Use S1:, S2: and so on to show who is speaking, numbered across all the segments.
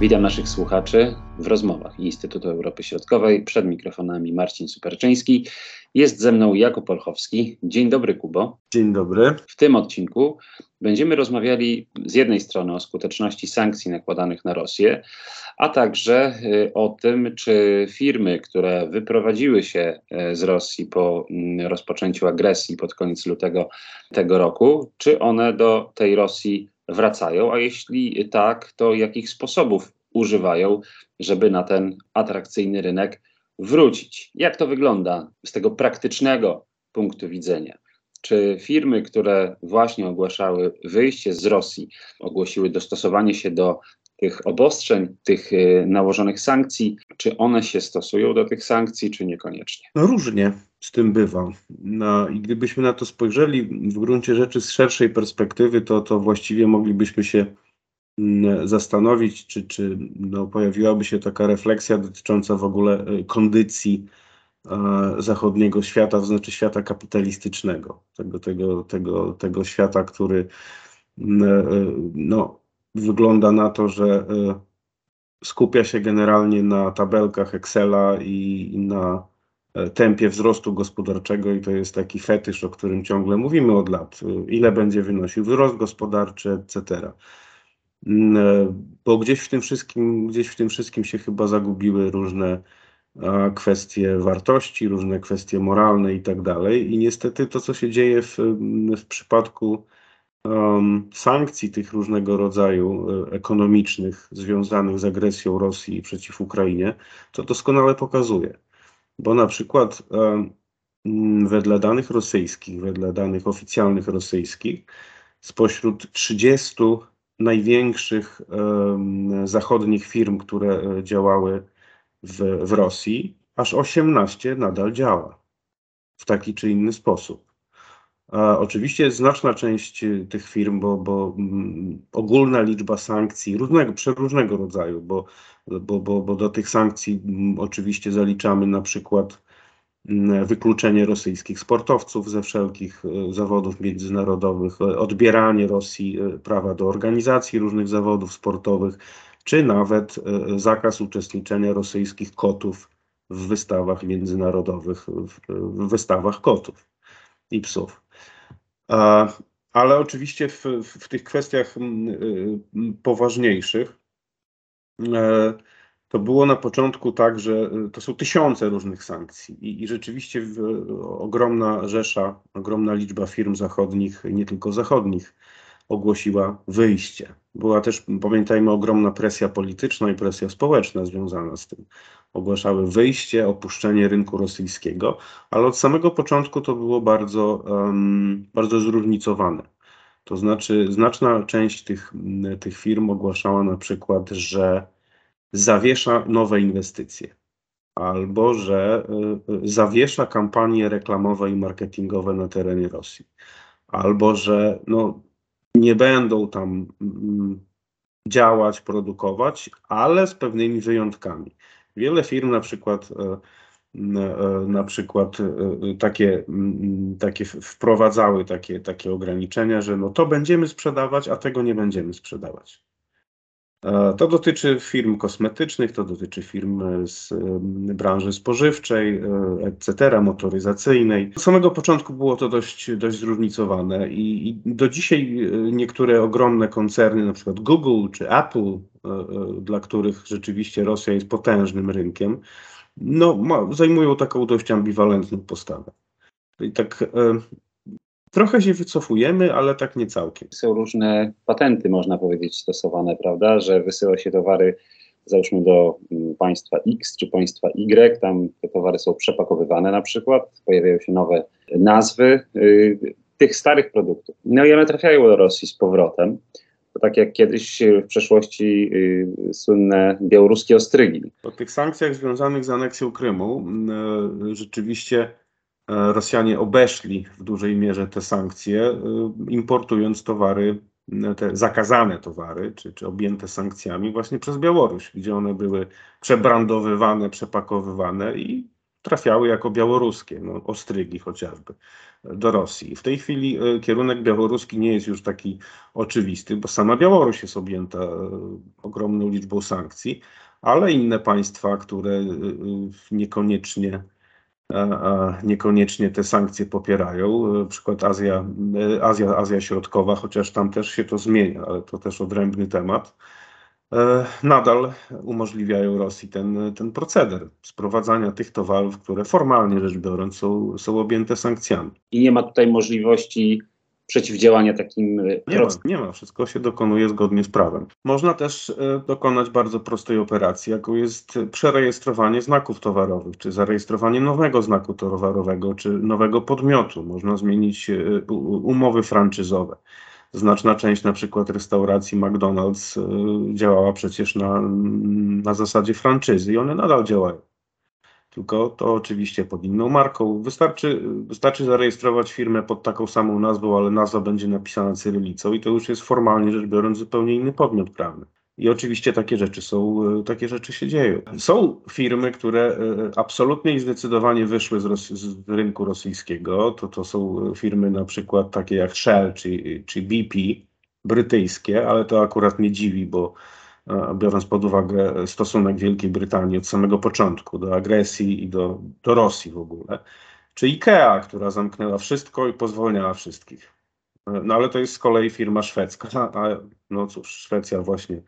S1: Witam naszych słuchaczy w rozmowach Instytutu Europy Środkowej. Przed mikrofonami Marcin Superczyński. Jest ze mną Jakub Olchowski. Dzień dobry, Kubo.
S2: Dzień dobry.
S1: W tym odcinku będziemy rozmawiali z jednej strony o skuteczności sankcji nakładanych na Rosję, a także y, o tym, czy firmy, które wyprowadziły się y, z Rosji po mm, rozpoczęciu agresji pod koniec lutego tego roku, czy one do tej Rosji wracają, a jeśli tak, to jakich sposobów używają, żeby na ten atrakcyjny rynek wrócić. Jak to wygląda z tego praktycznego punktu widzenia? Czy firmy, które właśnie ogłaszały wyjście z Rosji, ogłosiły dostosowanie się do tych obostrzeń, tych y, nałożonych sankcji, czy one się stosują do tych sankcji, czy niekoniecznie?
S2: No różnie z tym bywa. No, I gdybyśmy na to spojrzeli w gruncie rzeczy z szerszej perspektywy, to, to właściwie moglibyśmy się mm, zastanowić, czy, czy no, pojawiłaby się taka refleksja dotycząca w ogóle y, kondycji e, zachodniego świata, to znaczy świata kapitalistycznego, tego, tego, tego, tego świata, który mm, e, no, wygląda na to, że e, skupia się generalnie na tabelkach Excela i na e, tempie wzrostu gospodarczego i to jest taki fetysz, o którym ciągle mówimy od lat. E, ile będzie wynosił wzrost gospodarczy, etc. Mm, bo gdzieś w tym wszystkim, gdzieś w tym wszystkim się chyba zagubiły różne kwestie wartości, różne kwestie moralne i tak dalej. I niestety to, co się dzieje w, w przypadku um, sankcji tych różnego rodzaju e, ekonomicznych związanych z agresją Rosji przeciw Ukrainie, to doskonale pokazuje. Bo na przykład um, wedle danych rosyjskich, wedle danych oficjalnych rosyjskich, spośród 30 największych um, zachodnich firm, które e, działały w, w Rosji, aż 18 nadal działa w taki czy inny sposób. Oczywiście znaczna część y, tych firm, bo, bo mm, ogólna liczba sankcji różnego, przeróżnego rodzaju, bo, bo, bo, bo do tych sankcji mm, oczywiście zaliczamy na przykład mm, wykluczenie rosyjskich sportowców ze wszelkich y, zawodów międzynarodowych, y, odbieranie Rosji prawa do organizacji różnych zawodów sportowych, czy nawet zakaz uczestniczenia rosyjskich kotów w wystawach międzynarodowych, w wystawach kotów i psów. Ale oczywiście w, w tych kwestiach mm, y, poważniejszych e, to było na początku tak, że y, to są tysiące różnych sankcji i, i rzeczywiście ogromna rzesza, ogromna liczba firm zachodnich, nie tylko zachodnich, ogłosiła wyjście. Była też, pamiętajmy, ogromna presja polityczna i presja społeczna związana z tym. Ogłaszały wyjście, opuszczenie rynku rosyjskiego, ale od samego początku to było bardzo, um, bardzo zróżnicowane. To znaczy, znaczna część tych, tych firm ogłaszała na przykład, że zawiesza nowe inwestycje albo że y, zawiesza kampanie reklamowe i marketingowe na terenie Rosji, albo że no, nie będą tam mm, działać, produkować, ale z pewnymi wyjątkami. Wiele firm na przykład e, e, na przykład e, takie, takie wprowadzały takie, takie ograniczenia, że no to będziemy sprzedawać, a tego nie będziemy sprzedawać. E, to dotyczy firm kosmetycznych, to dotyczy firm z branży spożywczej, e, etc., motoryzacyjnej. Od samego początku było to dość, dość zróżnicowane i, i do dzisiaj e, niektóre ogromne koncerny, na przykład Google czy Apple, dla których rzeczywiście Rosja jest potężnym rynkiem, no, ma, zajmują taką dość ambiwalentną postawę. I tak Trochę się wycofujemy, ale tak nie całkiem.
S1: Są różne patenty, można powiedzieć, stosowane, prawda, że wysyła się towary załóżmy do mm, państwa X czy państwa Y, tam te towary są przepakowywane na przykład, pojawiają się nowe nazwy y, tych starych produktów. No i one trafiają do Rosji z powrotem. To tak jak kiedyś w przeszłości y, słynne białoruskie ostrygi.
S2: Po tych sankcjach związanych z aneksją Krymu y, rzeczywiście Rosjanie obeszli w dużej mierze te sankcje, e, importując towary, e, te zakazane towary, czy, czy objęte sankcjami właśnie przez Białoruś, gdzie one były przebrandowywane, przepakowywane i trafiały jako białoruskie, no, ostrygi chociażby, do Rosji. W tej chwili e, kierunek białoruski nie jest już taki oczywisty, bo sama Białoruś jest objęta e, ogromną liczbą sankcji, ale inne państwa, które niekoniecznie niekoniecznie te sankcje popierają. Przykład Azja, Azja, Azja Środkowa, chociaż tam też się to zmienia, ale to też odrębny temat. E, nadal umożliwiają Rosji ten, ten proceder sprowadzania tych towarów, które formalnie rzecz biorąc są, są objęte sankcjami.
S1: I nie ma tutaj możliwości przeciwdziałania takim.
S2: E, nie ma, nie ma, wszystko się dokonuje zgodnie z prawem. Można też e, dokonać bardzo prostej operacji, jaką jest przerejestrowanie znaków towarowych, czy zarejestrowanie nowego znaku towarowego, czy nowego podmiotu. Można zmienić umowy franczyzowe. Znaczna część na przykład restauracji McDonald's działała przecież na, na zasadzie franczyzy i one nadal działają. Tylko to oczywiście pod inną marką. Wystarczy, wystarczy zarejestrować firmę pod taką samą nazwą, ale nazwa będzie napisana cyrylicą i to już jest formalnie rzecz biorąc zupełnie inny podmiot prawny. I oczywiście takie rzeczy są, e, takie rzeczy się dzieją. Są firmy, które e, absolutnie i zdecydowanie wyszły z, z, rynku rosyjskiego. To, to są firmy na przykład takie jak Shell czy, czy BP, brytyjskie, ale to akurat mnie dziwi, bo biorąc pod uwagę stosunek Wielkiej Brytanii od samego początku do agresji i do, do Rosji w ogóle, czy IKEA, która zamknęła wszystko i pozwolniała wszystkich. No ale to jest z kolei firma szwedzka, a no cóż, Szwecja właśnie,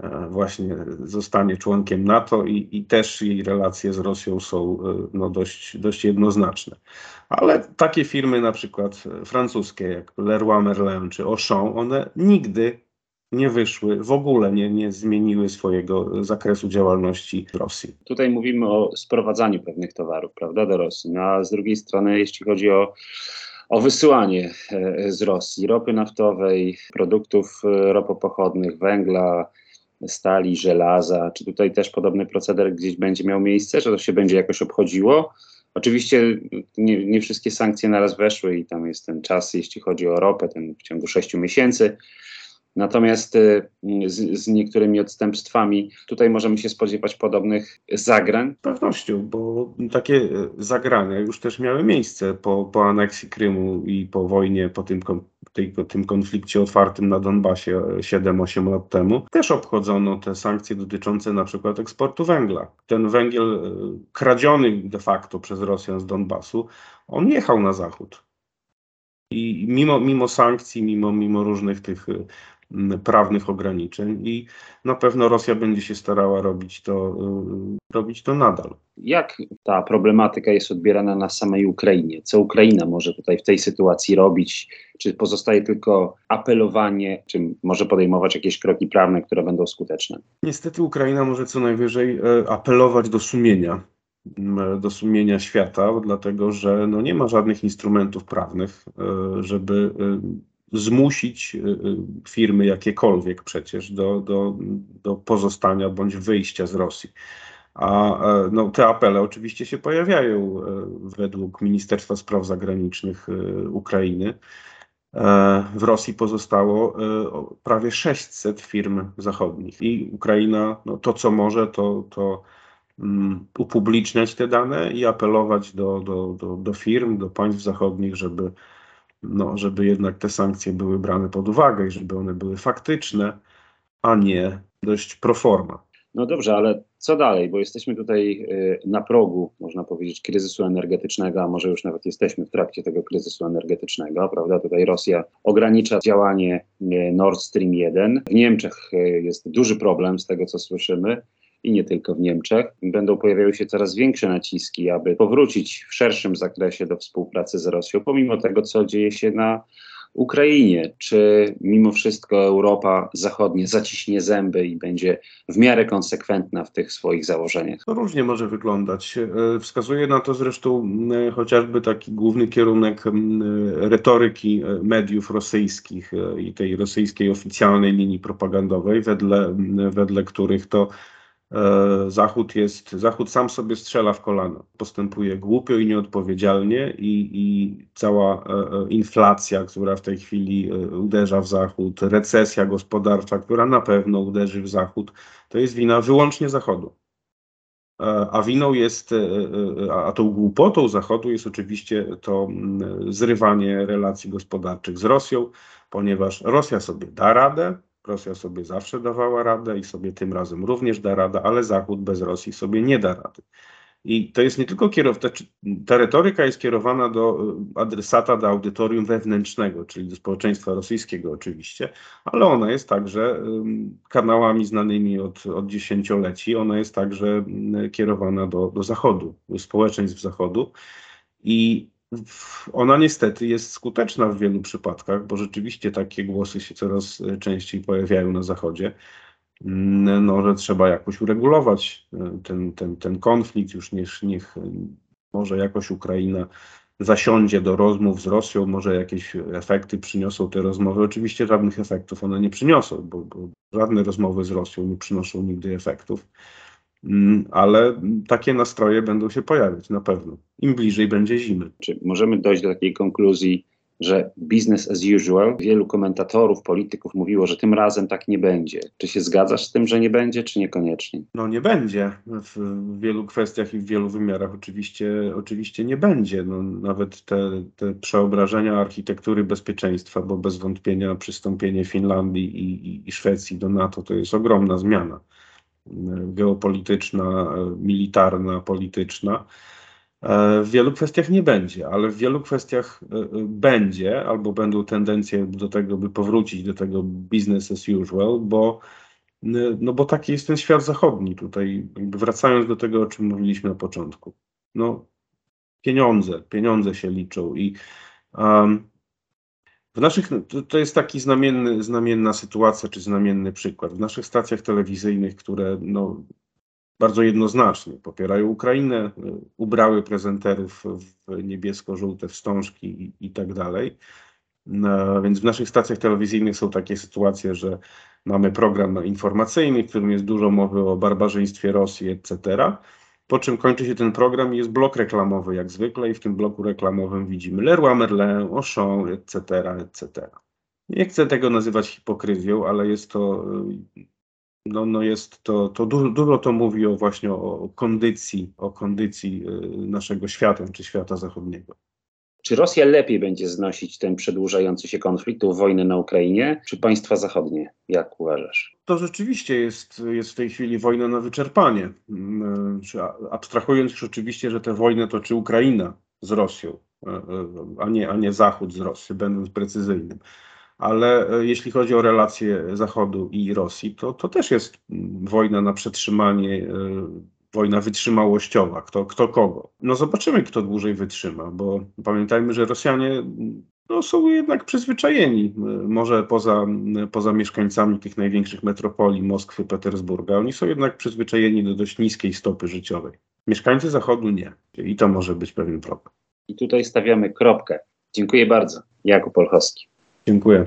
S2: e, właśnie zostanie członkiem NATO i, i też jej relacje z Rosją są e, no, dość, dość jednoznaczne. Ale takie firmy na przykład francuskie jak Leroy Merlin czy Auchan, one nigdy nie wyszły, w ogóle nie, nie zmieniły swojego zakresu działalności Rosji.
S1: Tutaj mówimy o sprowadzaniu pewnych towarów, prawda, do Rosji. No, a z drugiej strony, jeśli chodzi o o wysyłanie e, z Rosji ropy naftowej, produktów e, ropopochodnych, węgla, stali, żelaza. Czy tutaj też podobny proceder gdzieś będzie miał miejsce, że to się będzie jakoś obchodziło? Oczywiście nie, nie wszystkie sankcje naraz weszły i tam jest ten czas, jeśli chodzi o ropę, ten w ciągu sześciu miesięcy. Natomiast y, z, z, niektórymi odstępstwami tutaj możemy się spodziewać podobnych zagrań.
S2: Z pewnością, bo takie y, zagrania już też miały miejsce po, po aneksji Krymu i po wojnie, po tym, tej, po tym konflikcie otwartym na Donbasie 7-8 lat temu. Też obchodzono te sankcje dotyczące na przykład eksportu węgla. Ten węgiel y, kradziony de facto przez Rosjan z Donbasu, on jechał na zachód. I mimo, mimo sankcji, mimo, mimo różnych tych prawnych ograniczeń i na pewno Rosja będzie się starała robić to, y, robić to nadal.
S1: Jak ta problematyka jest odbierana na samej Ukrainie? Co Ukraina może tutaj w tej sytuacji robić? Czy pozostaje tylko apelowanie, czy może podejmować jakieś kroki prawne, które będą skuteczne?
S2: Niestety Ukraina może co najwyżej e, apelować do sumienia do sumienia świata, dlatego że no nie ma żadnych instrumentów prawnych, e, żeby e, zmusić y, y, firmy jakiekolwiek przecież do, do, do pozostania bądź wyjścia z Rosji. A e, no, te apele oczywiście się pojawiają e, według Ministerstwa Spraw Zagranicznych e, Ukrainy. W Rosji pozostało prawie 600 firm zachodnich i Ukraina no, to, co może, to, to um, upubliczniać te dane i apelować do, do, do, do firm, do państw zachodnich, żeby no, żeby jednak te sankcje były brane pod uwagę i żeby one były faktyczne, a nie dość proforma.
S1: No dobrze, ale co dalej? Bo jesteśmy tutaj y, na progu, można powiedzieć, kryzysu energetycznego, a może już nawet jesteśmy w trakcie tego kryzysu energetycznego, prawda? Tutaj Rosja ogranicza działanie y, Nord Stream 1. W Niemczech y, jest duży problem z tego, co słyszymy i nie tylko w Niemczech, będą pojawiały się coraz większe naciski, aby powrócić w szerszym zakresie do współpracy z Rosją, pomimo tego, co dzieje się na Ukrainie. Czy mimo wszystko Europa Zachodnia zaciśnie zęby i będzie w miarę konsekwentna w tych swoich założeniach?
S2: To różnie może wyglądać. E, wskazuje na to zresztą e, chociażby taki główny kierunek retoryki e, mediów rosyjskich i tej rosyjskiej oficjalnej linii propagandowej, wedle, wedle których to E, Zachód jest, Zachód sam sobie strzela w kolano, postępuje głupio i nieodpowiedzialnie i, i cała e, e, inflacja, która w tej chwili uderza w Zachód, recesja gospodarcza, która na pewno uderzy w Zachód, to jest wina wyłącznie Zachodu. A winą jest, a tą głupotą Zachodu jest oczywiście to mm, zrywanie relacji gospodarczych z Rosją, ponieważ Rosja sobie da radę, Rosja sobie zawsze dawała radę i sobie tym razem również da radę, ale Zachód bez Rosji sobie nie da rady. I to jest nie tylko kierowca, ta retoryka jest kierowana do e, adresata, do audytorium wewnętrznego, czyli do społeczeństwa rosyjskiego oczywiście, ale ona jest także kanałami znanymi od, od dziesięcioleci, ona jest także kierowana do, do Zachodu, do społeczeństw Zachodu. I ona niestety jest skuteczna w wielu przypadkach, bo rzeczywiście takie głosy się coraz e, częściej pojawiają na Zachodzie. Mm, no, że trzeba jakoś uregulować e, ten, ten, ten konflikt, już niech, niech e, może jakoś Ukraina zasiądzie do rozmów z Rosją, może jakieś efekty przyniosą te rozmowy. Oczywiście żadnych efektów one nie przyniosą, bo, bo żadne rozmowy z Rosją nie przynoszą nigdy efektów. Mm, ale takie nastroje będą się pojawiać na pewno. Im bliżej będzie zimy.
S1: Czy możemy dojść do takiej konkluzji, że business as usual? Wielu komentatorów, polityków mówiło, że tym razem tak nie będzie. Czy się zgadzasz z tym, że nie będzie, czy niekoniecznie?
S2: No nie będzie. W wielu kwestiach i w wielu wymiarach oczywiście, oczywiście nie będzie. No, nawet te, te przeobrażenia architektury bezpieczeństwa, bo bez wątpienia przystąpienie Finlandii i, i, i Szwecji do NATO to jest ogromna zmiana geopolityczna, militarna, polityczna. E, w wielu kwestiach nie będzie, ale w wielu kwestiach e, e, będzie, albo będą tendencje do tego, by powrócić do tego business as usual, bo, no bo taki jest ten świat zachodni. Tutaj, wracając do tego, o czym mówiliśmy na początku. No, pieniądze, pieniądze się liczą i um, w naszych, to jest taki znamienny, znamienna sytuacja, czy znamienny przykład. W naszych stacjach telewizyjnych, które no, bardzo jednoznacznie popierają Ukrainę, ubrały prezenterów w niebiesko-żółte wstążki i, i tak dalej. No, więc w naszych stacjach telewizyjnych są takie sytuacje, że mamy program informacyjny, w którym jest dużo mowy o barbarzyństwie Rosji, etc. Po czym kończy się ten program i jest blok reklamowy jak zwykle i w tym bloku reklamowym widzimy Leroy Merlin, Auchan, etc., etc. Nie chcę tego nazywać hipokryzją, ale jest to, no, no jest to, to dużo, dużo to mówi o właśnie o kondycji, o kondycji y, naszego świata, czy świata zachodniego.
S1: Czy Rosja lepiej będzie znosić ten przedłużający się konflikt, wojnę na Ukrainie, czy państwa zachodnie? Jak uważasz?
S2: To rzeczywiście jest, jest w tej chwili wojna na wyczerpanie. Abstrahując już oczywiście, że tę wojnę toczy Ukraina z Rosją, e, e, a nie, a nie Zachód z Rosją, będąc precyzyjnym. Ale e, jeśli chodzi o relacje Zachodu i Rosji, to, to też jest wojna na przetrzymanie wojna wytrzymałościowa, kto, kto kogo. No zobaczymy, kto dłużej wytrzyma, bo pamiętajmy, że Rosjanie no, są jednak przyzwyczajeni, może poza, poza mieszkańcami tych największych metropolii, Moskwy, Petersburga, oni są jednak przyzwyczajeni do dość niskiej stopy życiowej. Mieszkańcy Zachodu nie. I to może być pewien problem.
S1: I tutaj stawiamy kropkę. Dziękuję bardzo. Jakub Olchowski.
S2: Dziękuję.